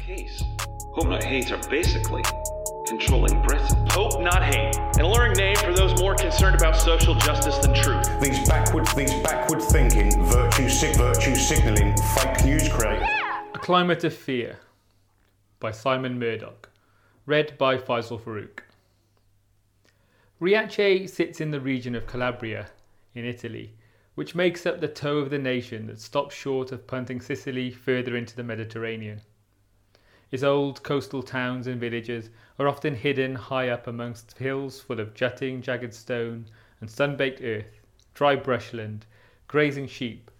case. Hope Not Hate are basically controlling Britain. Hope Not Hate, an alluring name for those more concerned about social justice than truth. These backward, these backward thinking, virtue, sig- virtue signalling, fake news creators. A Climate of Fear by Simon Murdoch. Read by Faisal Farouk. Riace sits in the region of Calabria, in Italy, which makes up the toe of the nation that stops short of punting Sicily further into the Mediterranean. Its old coastal towns and villages are often hidden high up amongst hills full of jutting, jagged stone and sun-baked earth, dry brushland, grazing sheep,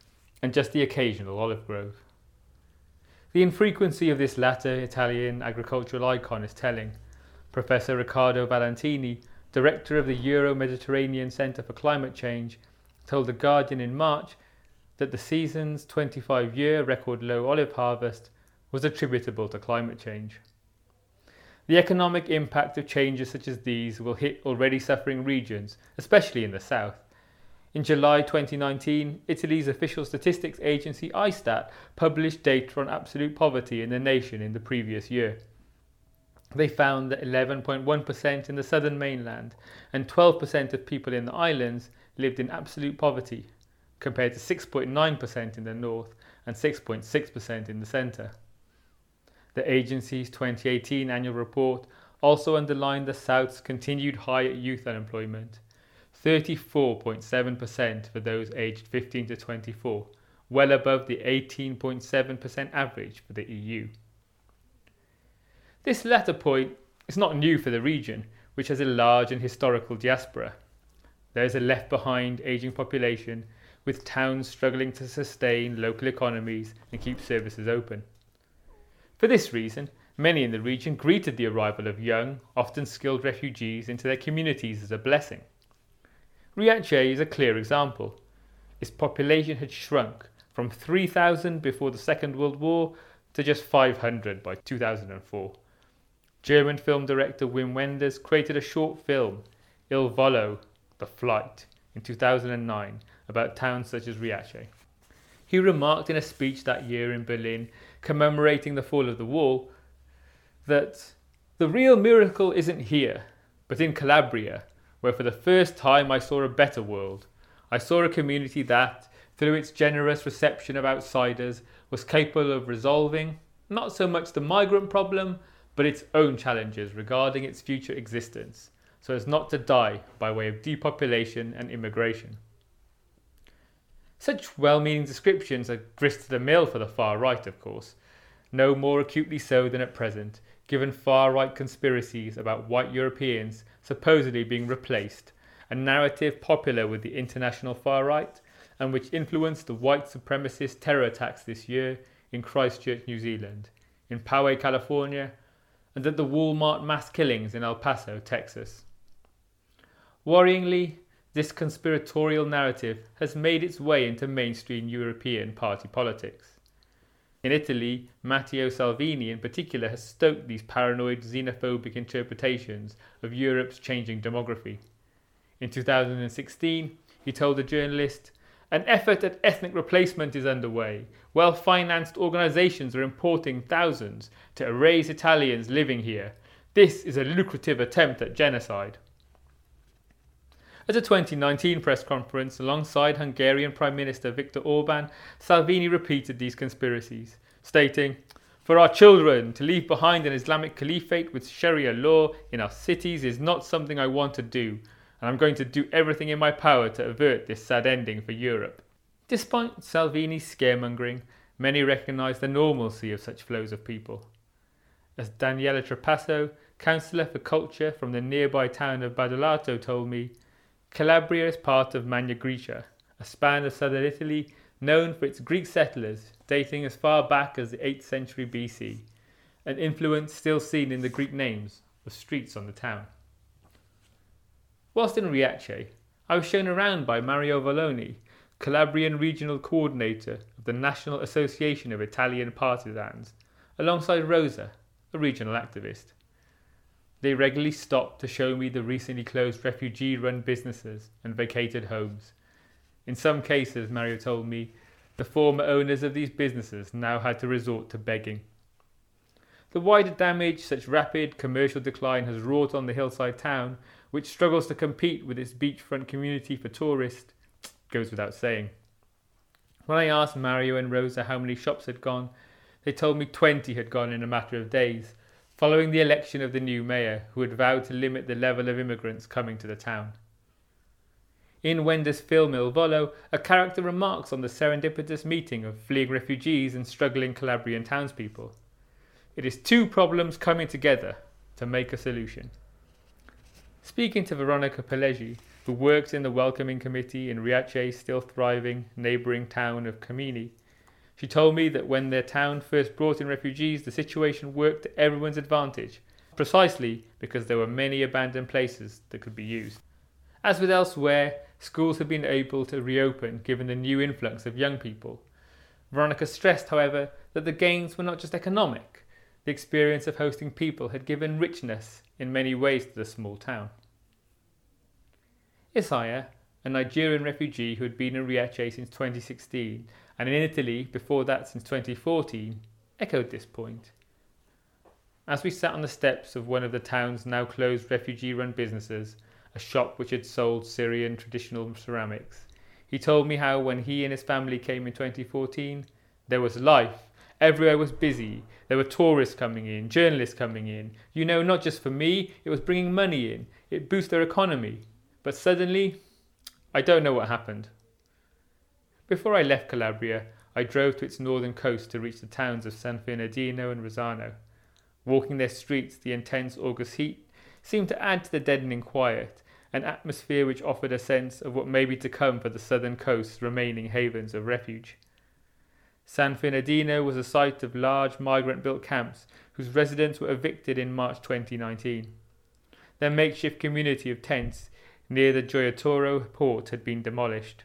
and just the occasional olive grove. The infrequency of this latter Italian agricultural icon is telling. Professor Riccardo Valentini, director of the Euro Mediterranean Centre for Climate Change, told The Guardian in March that the season's 25 year record low olive harvest was attributable to climate change. The economic impact of changes such as these will hit already suffering regions, especially in the south. In July 2019, Italy's official statistics agency ISTAT published data on absolute poverty in the nation in the previous year. They found that 11.1% in the southern mainland and 12% of people in the islands lived in absolute poverty, compared to 6.9% in the north and 6.6% in the centre. The agency's 2018 annual report also underlined the South's continued high youth unemployment 34.7% for those aged 15 to 24, well above the 18.7% average for the EU. This latter point is not new for the region, which has a large and historical diaspora. There is a left behind ageing population, with towns struggling to sustain local economies and keep services open. For this reason, many in the region greeted the arrival of young, often skilled refugees into their communities as a blessing. Riace is a clear example. Its population had shrunk from 3,000 before the Second World War to just 500 by 2004. German film director Wim Wenders created a short film, Il Volo, The Flight, in 2009 about towns such as Riace. He remarked in a speech that year in Berlin, commemorating the fall of the wall, that the real miracle isn't here, but in Calabria, where for the first time I saw a better world. I saw a community that, through its generous reception of outsiders, was capable of resolving not so much the migrant problem, but its own challenges regarding its future existence, so as not to die by way of depopulation and immigration. Such well meaning descriptions are grist to the mill for the far right, of course, no more acutely so than at present, given far right conspiracies about white Europeans supposedly being replaced, a narrative popular with the international far right and which influenced the white supremacist terror attacks this year in Christchurch, New Zealand, in Poway, California, and at the Walmart mass killings in El Paso, Texas. Worryingly, this conspiratorial narrative has made its way into mainstream European party politics. In Italy, Matteo Salvini in particular has stoked these paranoid xenophobic interpretations of Europe's changing demography. In 2016, he told a journalist, An effort at ethnic replacement is underway. Well financed organizations are importing thousands to erase Italians living here. This is a lucrative attempt at genocide. At a 2019 press conference alongside Hungarian Prime Minister Viktor Orban, Salvini repeated these conspiracies, stating, For our children, to leave behind an Islamic caliphate with Sharia law in our cities is not something I want to do, and I'm going to do everything in my power to avert this sad ending for Europe. Despite Salvini's scaremongering, many recognise the normalcy of such flows of people. As Daniela Trapasso, councillor for culture from the nearby town of Badolato, told me, Calabria is part of Magna Graecia, a span of southern Italy known for its Greek settlers dating as far back as the 8th century BC, an influence still seen in the Greek names of streets on the town. Whilst in Riace, I was shown around by Mario Valloni, Calabrian Regional Coordinator of the National Association of Italian Partisans, alongside Rosa, a regional activist. They regularly stopped to show me the recently closed refugee run businesses and vacated homes. In some cases, Mario told me, the former owners of these businesses now had to resort to begging. the wider damage such rapid commercial decline has wrought on the hillside town, which struggles to compete with its beachfront community for tourists, goes without saying. When I asked Mario and Rosa how many shops had gone, they told me 20 had gone in a matter of days, following the election of the new mayor, who had vowed to limit the level of immigrants coming to the town. In Wenders' film Il Volo, a character remarks on the serendipitous meeting of fleeing refugees and struggling Calabrian townspeople. It is two problems coming together to make a solution. Speaking to Veronica Pelleggi, who works in the welcoming committee in Riace's still thriving neighbouring town of Camini, she told me that when their town first brought in refugees, the situation worked to everyone's advantage, precisely because there were many abandoned places that could be used. As with elsewhere, schools have been able to reopen given the new influx of young people. Veronica stressed, however, that the gains were not just economic. The experience of hosting people had given richness in many ways to the small town. Isaiah, a Nigerian refugee who had been in Riace since 2016 and in Italy before that since 2014, echoed this point. As we sat on the steps of one of the town's now closed refugee run businesses, a shop which had sold Syrian traditional ceramics, he told me how when he and his family came in 2014, there was life. Everywhere was busy. There were tourists coming in, journalists coming in. You know, not just for me, it was bringing money in. It boosted their economy. But suddenly, I don't know what happened. Before I left Calabria, I drove to its northern coast to reach the towns of San Ferdinando and Rosarno. Walking their streets, the intense August heat seemed to add to the deadening quiet, an atmosphere which offered a sense of what may be to come for the southern coast's remaining havens of refuge. San Ferdinando was a site of large migrant built camps whose residents were evicted in March 2019. Their makeshift community of tents near the Gioia Tauro port had been demolished.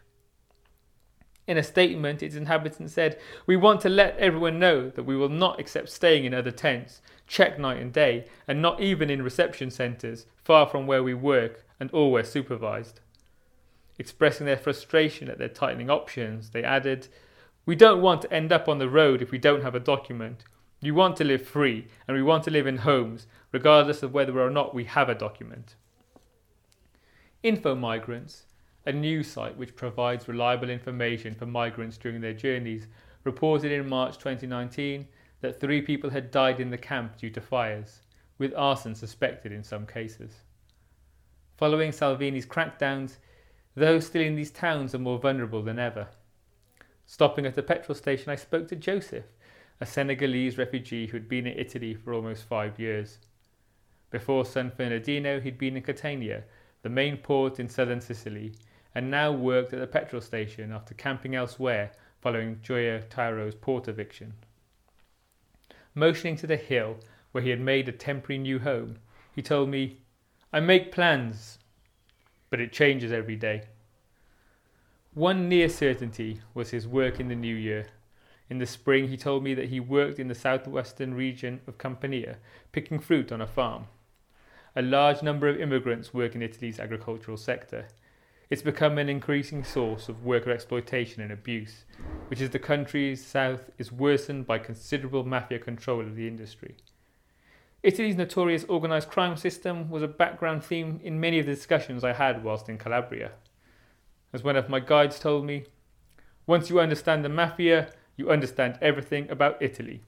In a statement, its inhabitants said, We want to let everyone know that we will not accept staying in other tents, check night and day, and not even in reception centres, far from where we work and always supervised. Expressing their frustration at their tightening options, they added, We don't want to end up on the road if we don't have a document. We want to live free, and we want to live in homes, regardless of whether or not we have a document. Info Migrants, a news site which provides reliable information for migrants during their journeys, reported in March 2019 that three people had died in the camp due to fires, with arson suspected in some cases. Following Salvini's crackdowns, those still in these towns are more vulnerable than ever. Stopping at a petrol station, I spoke to Joseph, a Senegalese refugee who had been in Italy for almost five years. Before San Ferdinando, he'd been in Catania, the main port in southern Sicily, and now worked at the petrol station after camping elsewhere following Gioia Tauro's port eviction. Motioning to the hill where he had made a temporary new home, he told me, I make plans, but it changes every day. One near certainty was his work in the new year. In the spring, he told me that he worked in the southwestern region of Campania, picking fruit on a farm a large number of immigrants work in Italy's agricultural sector. It's become an increasing source of worker exploitation and abuse, which is the country's south is worsened by considerable mafia control of the industry. Italy's notorious organised crime system was a background theme in many of the discussions I had whilst in Calabria. As one of my guides told me, once you understand the mafia, you understand everything about Italy.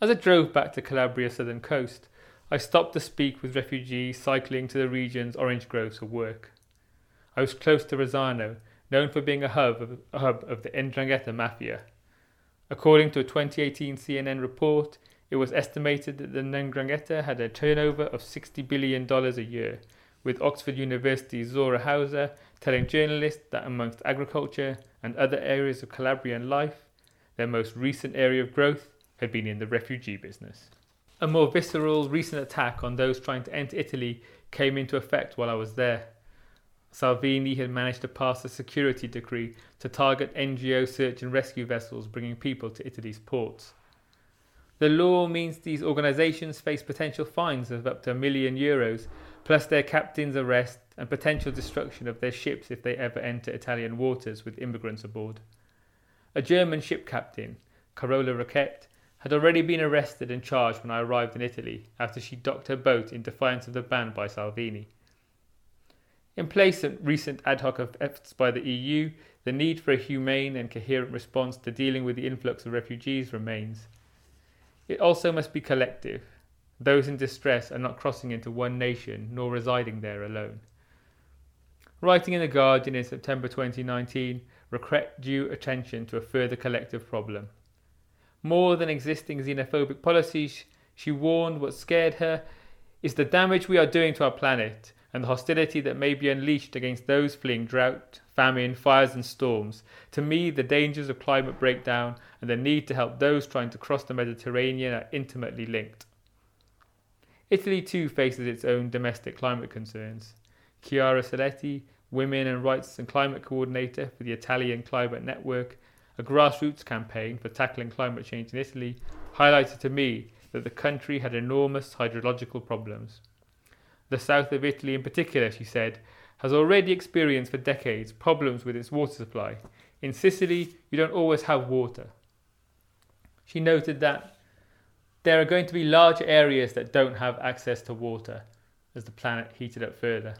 As I drove back to Calabria's southern coast, I stopped to speak with refugees cycling to the region's orange groves for work. I was close to Rosarno, known for being a hub of, a hub of the 'Ndrangheta mafia. According to a 2018 CNN report, it was estimated that the Ndrangheta had a turnover of $60 billion a year, with Oxford University's Zora Hauser telling journalists that amongst agriculture and other areas of Calabrian life, their most recent area of growth had been in the refugee business. A more visceral recent attack on those trying to enter Italy came into effect while I was there. Salvini had managed to pass a security decree to target NGO search and rescue vessels bringing people to Italy's ports. The law means these organisations face potential fines of up to a million euros, plus their captain's arrest and potential destruction of their ships if they ever enter Italian waters with immigrants aboard. A German ship captain, Carola Rackete, had already been arrested and charged when I arrived in Italy after she docked her boat in defiance of the ban by Salvini. In place of recent ad hoc efforts by the EU, the need for a humane and coherent response to dealing with the influx of refugees remains. It also must be collective. Those in distress are not crossing into one nation nor residing there alone. Writing in The Guardian in September 2019, Rackete drew attention to a further collective problem. More than existing xenophobic policies, she warned what scared her is the damage we are doing to our planet and the hostility that may be unleashed against those fleeing drought, famine, fires, and storms. To me, the dangers of climate breakdown and the need to help those trying to cross the Mediterranean are intimately linked. Italy too faces its own domestic climate concerns. Chiara Seletti, Women and Rights and Climate Coordinator for the Italian Climate Network, a grassroots campaign for tackling climate change in Italy, highlighted to me that the country had enormous hydrological problems. The south of Italy, in particular, she said, has already experienced for decades problems with its water supply. In Sicily, you don't always have water. She noted that there are going to be large areas that don't have access to water as the planet heated up further.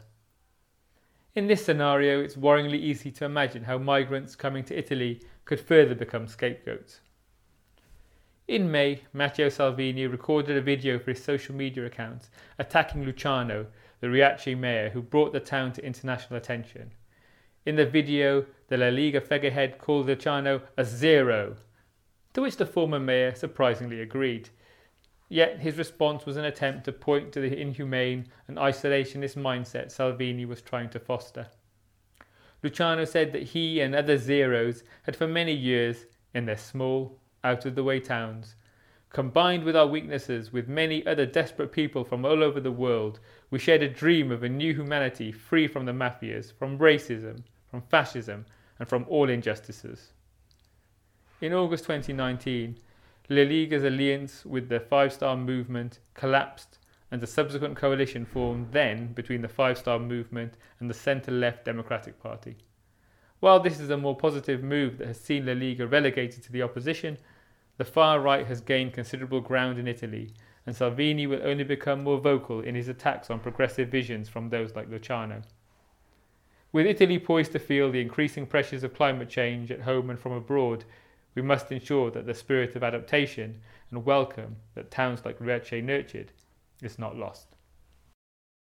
In this scenario, it's worryingly easy to imagine how migrants coming to Italy could further become scapegoats. In May, Matteo Salvini recorded a video for his social media accounts attacking Lucano, the Riace mayor who brought the town to international attention. In the video, the La Lega figurehead called Lucano a zero, to which the former mayor surprisingly agreed. Yet his response was an attempt to point to the inhumane and isolationist mindset Salvini was trying to foster. Lucano said that he and other zeros had for many years, in their small, out of the way towns. Combined with our weaknesses, with many other desperate people from all over the world, we shared a dream of a new humanity free from the mafias, from racism, from fascism, and from all injustices. In August 2019, La Lega's alliance with the Five Star Movement collapsed and a subsequent coalition formed then between the Five Star Movement and the centre left Democratic Party. While this is a more positive move that has seen La Liga relegated to the opposition, the far right has gained considerable ground in Italy, and Salvini will only become more vocal in his attacks on progressive visions from those like Lucano. With Italy poised to feel the increasing pressures of climate change at home and from abroad, we must ensure that the spirit of adaptation and welcome that towns like Riace nurtured is not lost.